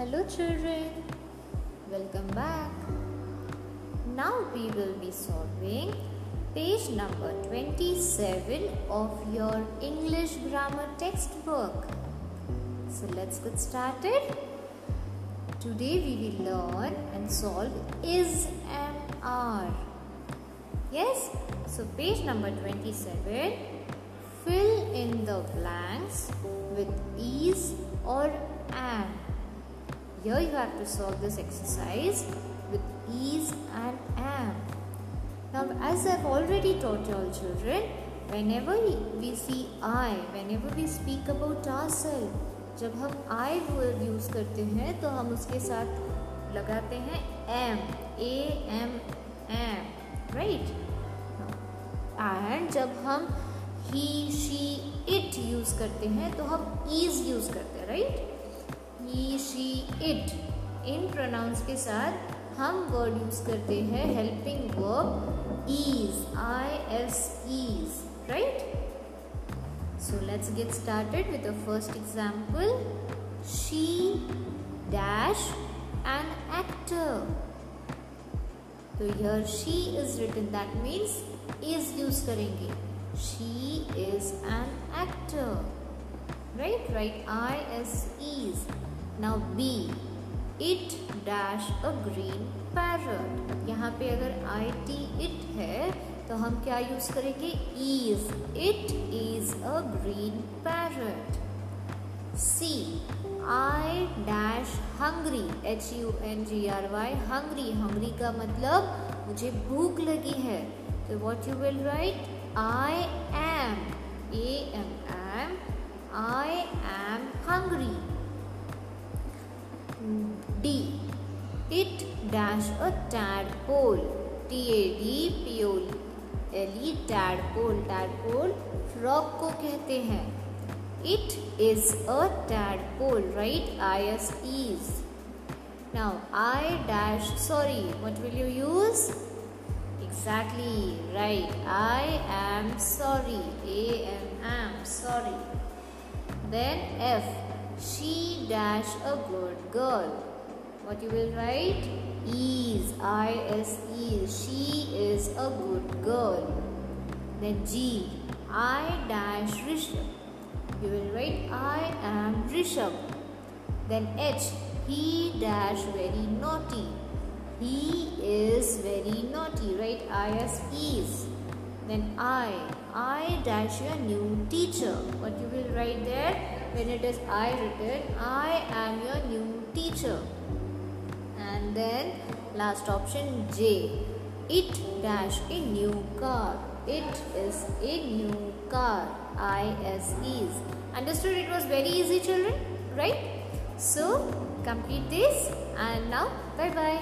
Hello, children. Welcome back. Now we will be solving page number 27 of your English grammar textbook. So let's get started. Today we will learn and solve is and are. Yes, so page number 27 fill in the blanks with is or and. Here you have to solve this exercise with is and am. Now, as I've already taught you all children, whenever we see I, whenever we speak about ourselves, जब हम I word use करते हैं तो हम उसके साथ लगाते हैं am, a m am, right? And जब हम he, she, it use करते हैं तो हम is use करते हैं, right? He, she, it. In pronouns के साथ हम वर्ड यूज़ करते हैं helping verb is I S is right so let's get started with the first example she dash an actor तो here she is written that means is use करेंगे. She is an actor right right I S is now be it dash a green parrot यहाँ पे अगर I T it है तो हम क्या use करेंगे? Is it is a green parrot see I dash hungry H U N G R Y hungry hungry का मतलब मुझे भूख लगी है. तो what you will write I am A M M I am hungry D. It dash a tadpole. T A D P O L E tadpole. Tadpole frog को कहते हैं. It is a tadpole, right? I S is. Now I dash sorry. What will you use? Exactly right. I am sorry. A M am sorry. Then F she dash a good girl. What you will write? Is I S is. She is a good girl. Then G. I dash Rishabh. You will write I am Rishabh. Then H. He dash very naughty. He is very naughty. Right? I S. Then I. I dash your new teacher. What you will write there? when it is I written, I am your new teacher. And then last option J. It dash a new car. It is a new car. I S is. Understood it was very easy children, right? So complete this and now bye bye.